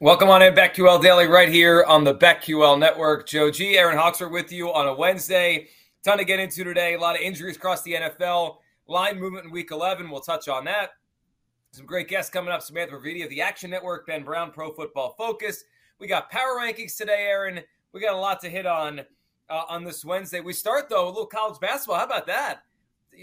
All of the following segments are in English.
Welcome on in BetQL Daily right here on the BetQL Network. Joe G, Aaron Hawksworth with you on a Wednesday. Ton to get into today. A lot of injuries across the NFL. Line movement in Week 11. We'll touch on that. Some great guests coming up. Samantha Previte of the Action Network, Ben Brown, Pro Football Focus. We got power rankings today, Aaron. We got a lot to hit on uh, on this Wednesday. We start though a little college basketball. How about that?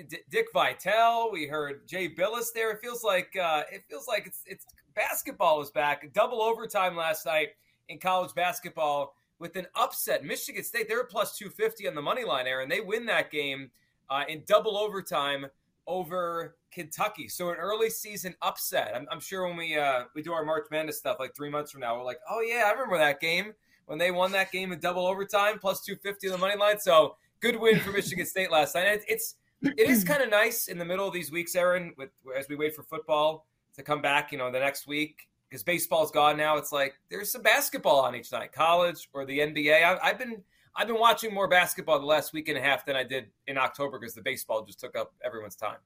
D- Dick Vitale. We heard Jay Bilas there. It feels like uh, it feels like it's it's basketball is back. Double overtime last night in college basketball with an upset. Michigan State, they were plus 250 on the money line, Aaron. They win that game uh, in double overtime over Kentucky. So an early season upset. I'm, I'm sure when we uh, we do our March Madness stuff like three months from now, we're like, oh yeah, I remember that game when they won that game in double overtime, plus 250 on the money line. So good win for Michigan State last night. It, it's it is kind of nice in the middle of these weeks, Aaron, with as we wait for football to come back, you know, the next week because baseball's gone now. It's like there's some basketball on each night, college or the NBA. I, I've been I've been watching more basketball the last week and a half than I did in October because the baseball just took up everyone's time.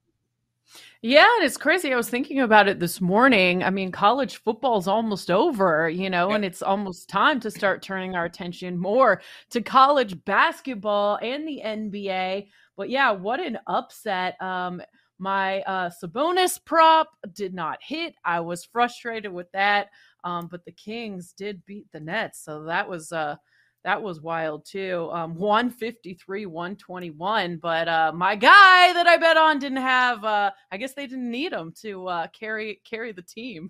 Yeah, and it's crazy. I was thinking about it this morning. I mean, college football's almost over, you know, and it's almost time to start turning our attention more to college basketball and the NBA. But yeah, what an upset. Um, my uh, Sabonis prop did not hit. I was frustrated with that. Um, but the Kings did beat the Nets, so that was uh, that was wild too. Um, 153, 121. But uh, my guy that I bet on didn't have. Uh, I guess they didn't need him to uh, carry carry the team.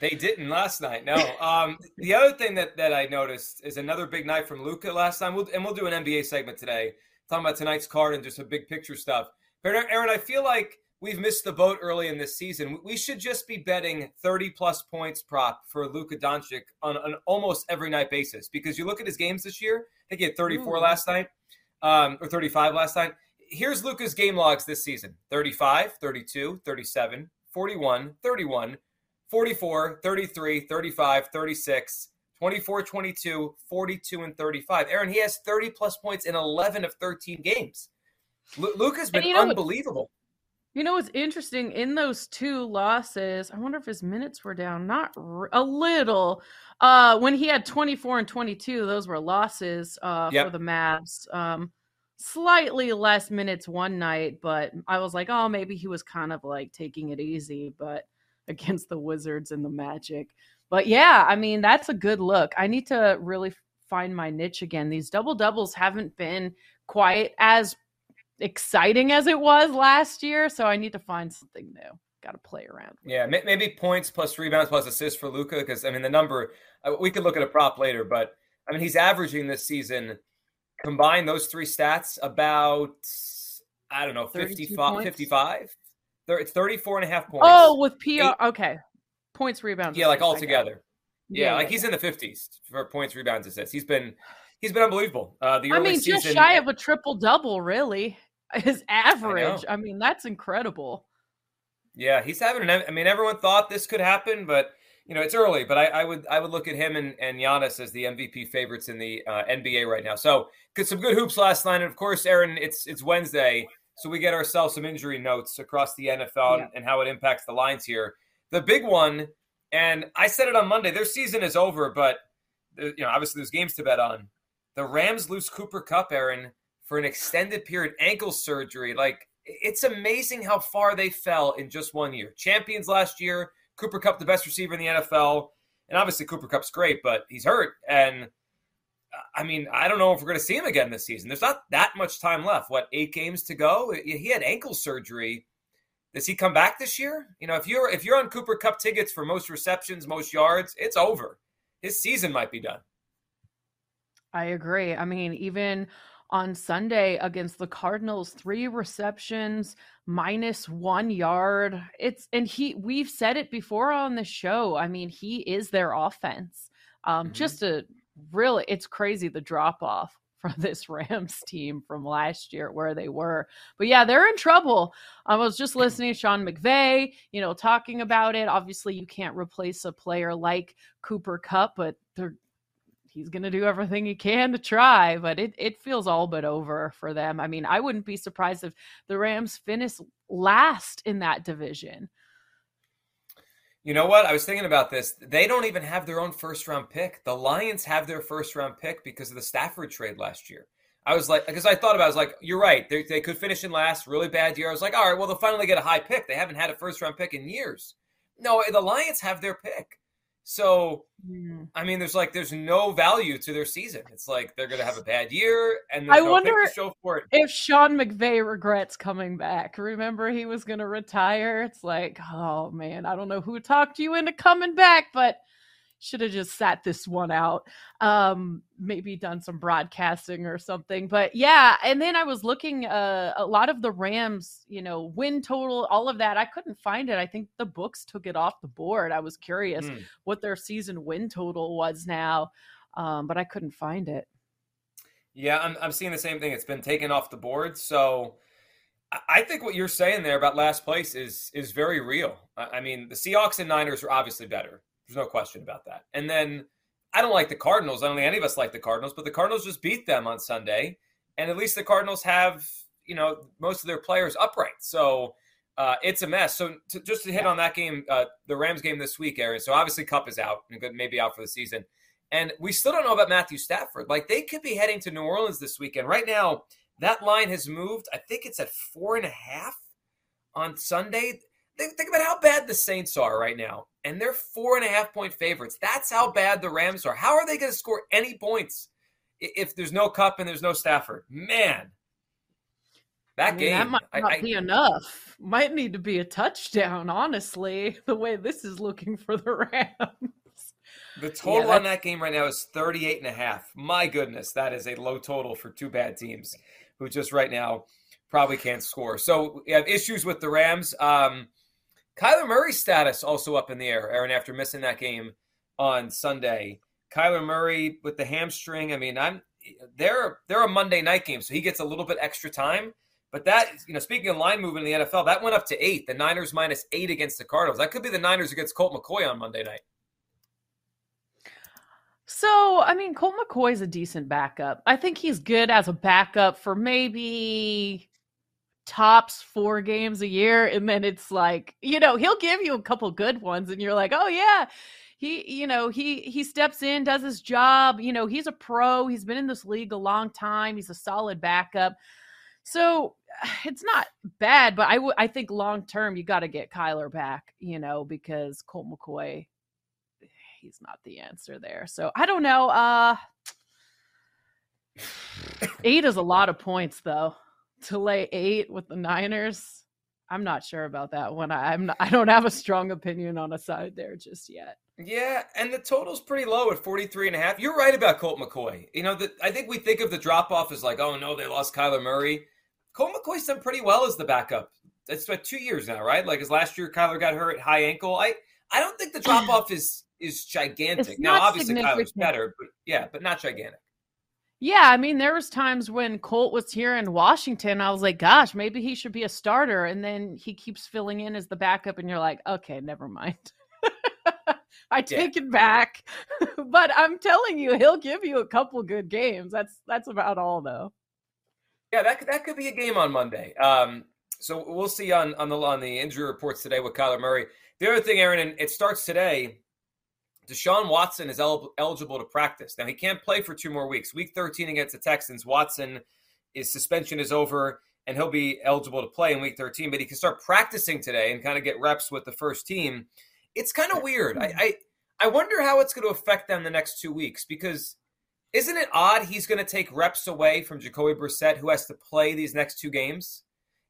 they didn't last night. No. Um, the other thing that that I noticed is another big night from Luka last time. We'll, and we'll do an NBA segment today, talking about tonight's card and just some big picture stuff. But Aaron, I feel like we've missed the boat early in this season. We should just be betting 30 plus points prop for Luka Doncic on an almost every night basis because you look at his games this year, I think he had 34 Ooh. last night um, or 35 last night. Here's Luka's game logs this season 35, 32, 37, 41, 31, 44, 33, 35, 36. 24, 22, 42, and 35. Aaron, he has 30 plus points in 11 of 13 games. L- Luka's been you know, unbelievable. You know what's interesting in those two losses? I wonder if his minutes were down, not r- a little. Uh, when he had 24 and 22, those were losses uh, yep. for the Mavs. Um, slightly less minutes one night, but I was like, oh, maybe he was kind of like taking it easy, but against the Wizards and the Magic. But yeah, I mean, that's a good look. I need to really find my niche again. These double doubles haven't been quite as exciting as it was last year. So I need to find something new. Got to play around. Yeah, maybe points plus rebounds plus assists for Luka because I mean the number uh, we could look at a prop later, but I mean he's averaging this season combine those three stats about I don't know 55 55 it's 34 and a half points. Oh, with PRA, okay. Points rebounds. Yeah, like all together. Yeah, yeah, like he's in the 50s for points rebounds assists. He's been he's been unbelievable. Uh the early I mean, season, just shy of a triple double, really his average. I, I, mean, that's incredible. Yeah, he's having an. I mean, everyone thought this could happen, but you know, it's early. But I, I would I would look at him and, and Giannis as the MVP favorites in the uh, NBA right now. So, some good hoops last night, and of course, Aaron, it's it's Wednesday, so we get ourselves some injury notes across the NFL yeah. and, and how it impacts the lines here. The big one, and I said it on Monday. Their season is over, but you know, obviously, there's games to bet on. The Rams lose Cooper Kupp, Aaron for an extended period ankle surgery. Like it's amazing how far they fell in just one year. Champions last year, Cooper Kupp, the best receiver in the NFL. And obviously, Cooper Kupp's great, but he's hurt. And uh, I mean, I don't know if we're going to see him again this season. There's not that much time left. What, eight games to go? He had ankle surgery. Does he come back this year? You know, if you're if you're on Cooper Kupp tickets for most receptions, most yards, it's over. His season might be done. I agree. I mean, even on Sunday against the Cardinals, three receptions, minus one yard. It's and he we've said it before on the show. I mean, he is their offense. Um, mm-hmm. just a really it's crazy the drop off from this Rams team from last year where they were. But yeah, they're in trouble. I was just listening to Sean McVay, you know, talking about it. Obviously, you can't replace a player like Cooper Kupp, but they're he's going to do everything he can to try, but it, it feels all but over for them. I mean, I wouldn't be surprised if the Rams finish last in that division. You know what? I was thinking about this. They don't even have their own first round pick. The Lions have their first round pick because of the Stafford trade last year. I was like, because I thought about, it, I was like, you're right. They, they could finish in last, really bad year. I was like, all right, well, they'll finally get a high pick. They haven't had a first round pick in years. No, the Lions have their pick. So, mm. I mean, there's like there's no value to their season. It's like they're going to have a bad year, and I no wonder if Sean McVay regrets coming back. Remember, he was going to retire. It's like, oh man, I don't know who talked you into coming back, but should have just sat this one out um maybe done some broadcasting or something but yeah and then i was looking uh a lot of the rams you know win total all of that i couldn't find it i think the books took it off the board i was curious mm. what their season win total was now um but i couldn't find it yeah i'm, I'm seeing the same thing it's been taken off the board so I think what you're saying there about last place is is very real. I mean, the Seahawks and Niners are obviously better. There's no question about that. And then I don't like the Cardinals. I don't think any of us like the Cardinals, but the Cardinals just beat them on Sunday. And at least the Cardinals have, you know, most of their players upright. So uh, it's a mess. So to, just to hit on that game, uh, the Rams game this week, Aaron. So obviously Kupp is out and maybe out for the season. And we still don't know about Matthew Stafford. Like they could be heading to New Orleans this weekend. Right now, that line has moved. I think it's at four and a half on Sunday. Think, think about how bad the Saints are right now and they're four and a half point favorites. That's how bad the Rams are. How are they going to score any points if there's no Kupp and there's no Stafford? Man, that I mean, game that might not I, be I, enough. Might need to be a touchdown. Honestly, the way this is looking for the Rams. The total yeah, on that game right now is 38 and a half. My goodness, that is a low total for two bad teams who just right now probably can't score. So we have issues with the Rams. Um, Kyler Murray's status also up in the air, Aaron, after missing that game on Sunday. Kyler Murray with the hamstring. I mean, I'm they're they're a Monday night game, so he gets a little bit extra time. But that, you know, speaking of line movement in the NFL, that went up to eight. The Niners minus eight against the Cardinals. That could be the Niners against Colt McCoy on Monday night. So, I mean, Colt McCoy is a decent backup. I think he's good as a backup for maybe tops four games a year and then it's like you know he'll give you a couple good ones and you're like oh yeah he you know he he steps in does his job you know he's a pro he's been in this league a long time he's a solid backup. So it's not bad but I, w- I think long term you got to get kyler back you know because colt mccoy he's not the answer there. So i don't know uh eight is a lot of points though to lay eight with the Niners. I'm not sure about that one. I, I'm not, I don't have a strong opinion on a side there just yet. Yeah, and the total's pretty low at 43 and a half. You're right about Colt McCoy. You know, the, I think we think of the drop off as like, oh no, they lost Kyler Murray. Colt McCoy's done pretty well as the backup. It's about two years now, right? Like, as last year Kyler got hurt high ankle. I I don't think the drop off is is gigantic. Now, obviously Kyler's better, but yeah, but not gigantic. Yeah, I mean, there was times when Colt was here in Washington. I was like, gosh, maybe he should be a starter, and then he keeps filling in as the backup, and you're like, okay, never mind. I take yeah. it back, but I'm telling you, he'll give you a couple good games. That's that's about all, though. Yeah, that that could be a game on Monday. Um, so we'll see on on the on the injury reports today with Kyler Murray. The other thing, Aaron, and it starts today. Deshaun Watson is el- eligible to practice. Now, he can't play for two more weeks. Week 13 against the Texans, Watson, his suspension is over and he'll be eligible to play in week 13, but he can start practicing today and kind of get reps with the first team. It's kind of weird. I, hmm. I, I wonder how it's going to affect them the next two weeks because isn't it odd he's going to take reps away from Jacoby Brissett, who has to play these next two games?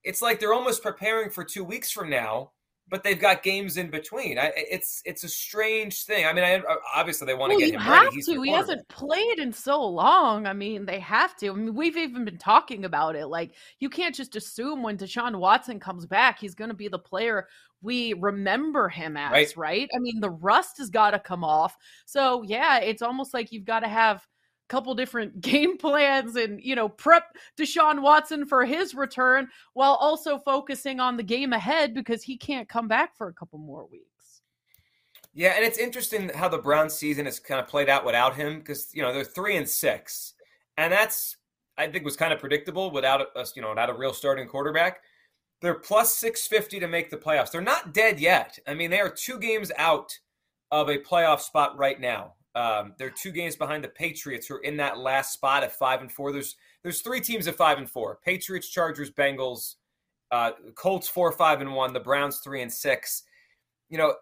It's like they're almost preparing for two weeks from now but they've got games in between. I, it's it's a strange thing. I mean, I, uh, obviously they want well, to get him have ready. To. He hasn't played in so long. I mean, they have to. I mean, we've even been talking about it. Like, you can't just assume when Deshaun Watson comes back, he's going to be the player we remember him as, right? right? I mean, the rust has got to come off. So yeah, it's almost like you've got to have couple different game plans and you know prep Deshaun Watson for his return while also focusing on the game ahead because he can't come back for a couple more weeks. Yeah, and it's interesting how the Browns season has kind of played out without him because you know they're three and six, and that's I think was kind of predictable without us, you know, without a real starting quarterback. They're plus 650 to make the playoffs. They're not dead yet. I mean, they are two games out of a playoff spot right now. Um, they're two games behind the Patriots, who are in that last spot at five and four. There's there's three teams at five and four: Patriots, Chargers, Bengals, uh, Colts four, five and one, the Browns three and six. You know,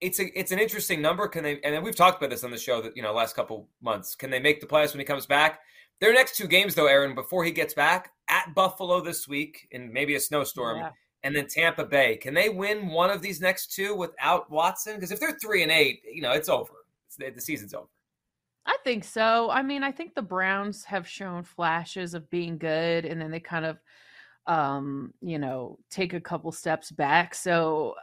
it's a it's an interesting number. Can they? And we've talked about this on the show that you know last couple months. Can they make the playoffs when he comes back? Their next two games, though, Aaron, before he gets back at Buffalo this week in maybe a snowstorm, yeah. And then Tampa Bay. Can they win one of these next two without Watson? Because if they're three and eight, you know it's over. It's, the season's over. I think so. I mean, I think the Browns have shown flashes of being good, and then they kind of, um, you know, take a couple steps back. So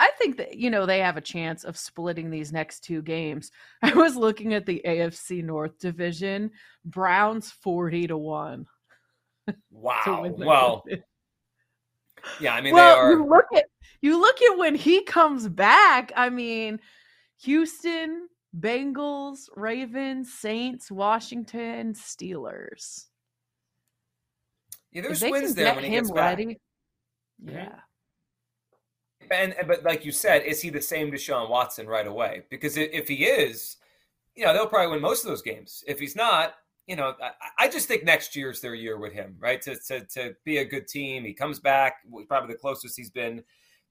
I think that you know they have a chance of splitting these next two games. I was looking at the AFC North division. Browns forty to one. Wow. well. Yeah, I mean well, they are. You look at you look at when he comes back. I mean, Houston, Bengals, Ravens, Saints, Washington, Steelers. Yeah, there's wins there when he gets back. Ready, mm-hmm. yeah. And but like you said, is he the same Deshaun Watson right away? Because if he is, you know, they'll probably win most of those games. If he's not, you know, I, I just think next year's their year with him, right? To, to to be a good team. He comes back, probably the closest he's been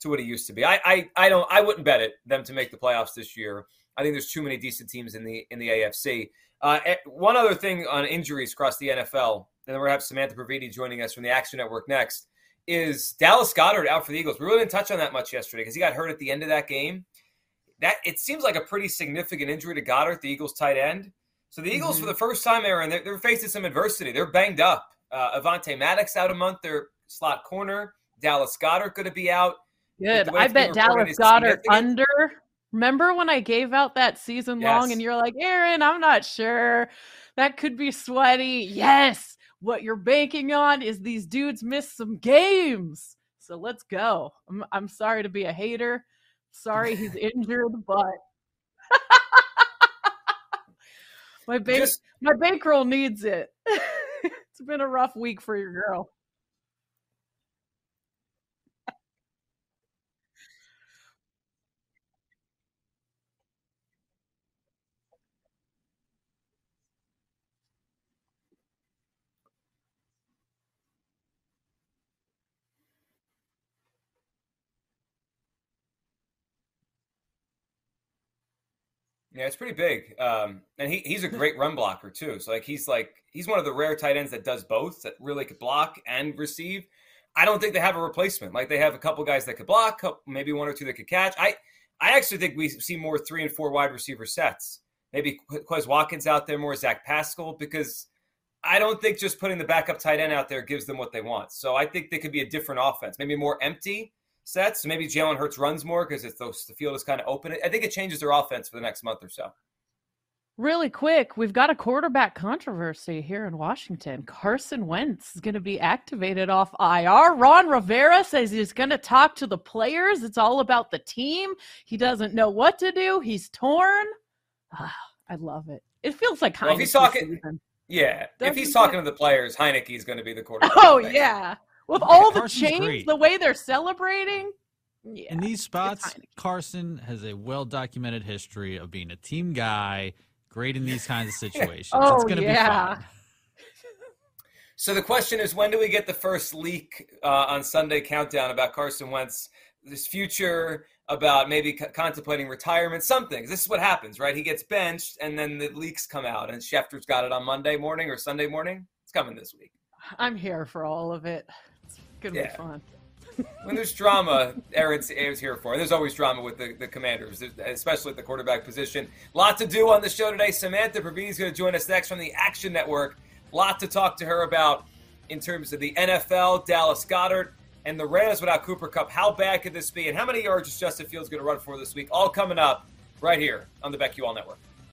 to what he used to be. I I, I don't I wouldn't bet it them to make the playoffs this year. I think there's too many decent teams in the in the AFC. Uh, eh, one other thing on injuries across the NFL, and then we're gonna have Samantha Previte joining us from the Action Network next. Is Dallas Goedert out for the Eagles? We really didn't touch on that much yesterday because he got hurt at the end of that game. That it seems like a pretty significant injury to Goedert, the Eagles' tight end. So the Eagles, mm-hmm. for the first time, Aaron, they're, they're facing some adversity. They're banged up. Uh, Avonte Maddox out a month. Their slot corner. Dallas Goedert going to be out. Good. I bet Dallas Goedert under Remember when I gave out that season yes. long and you're like, Aaron, I'm not sure. That could be sweaty. Yes. What you're banking on is these dudes miss some games. So let's go. I'm, I'm sorry to be a hater. Sorry he's injured, but my bank Just... my bankroll needs it. it's been a rough week for your girl. Yeah, it's pretty big. Um, and he, he's a great run blocker too. So like he's like he's one of the rare tight ends that does both, that really could block and receive. I don't think they have a replacement. Like they have a couple guys that could block, maybe one or two that could catch. I I actually think we see more three and four wide receiver sets. Maybe Quez Watkins out there more, Zach Pascal, because I don't think just putting the backup tight end out there gives them what they want. So I think they could be a different offense, maybe more empty sets. Maybe Jalen Hurts runs more because the field is kind of open. I think it changes their offense for the next month or so. Really quick, we've got a quarterback controversy here in Washington. Carson Wentz is going to be activated off IR. Ron Rivera says he's going to talk to the players. It's all about the team. He doesn't know what to do. He's torn. Ah, I love it. It feels like well, if he's talking, season. yeah. Doesn't if he's talking to the players, Heinicke's going to be the quarterback. Oh yeah, with all the chains, great. the way they're celebrating. Yeah, In these spots, Carson has a well documented history of being a team guy, great in these kinds of situations. oh, it's going to yeah. be fun. So the question is, when do we get the first leak uh, on Sunday Countdown about Carson Wentz, his future, about maybe c- contemplating retirement, something? This is what happens, right? He gets benched, and then the leaks come out, and Schefter's got it on Monday morning or Sunday morning. It's coming this week. I'm here for all of it gonna yeah. be fun. when there's drama, Aaron's, Aaron's here for. There's always drama with the, the commanders, especially at the quarterback position. Lot to do on the show today. Samantha Previte is going to join us next from the Action Network. Lot to talk to her about in terms of the NFL, Dallas Goedert, and the Rams without Cooper Kupp. How bad could this be? And how many yards is Justin Fields going to run for this week? All coming up right here on the BetQL Network.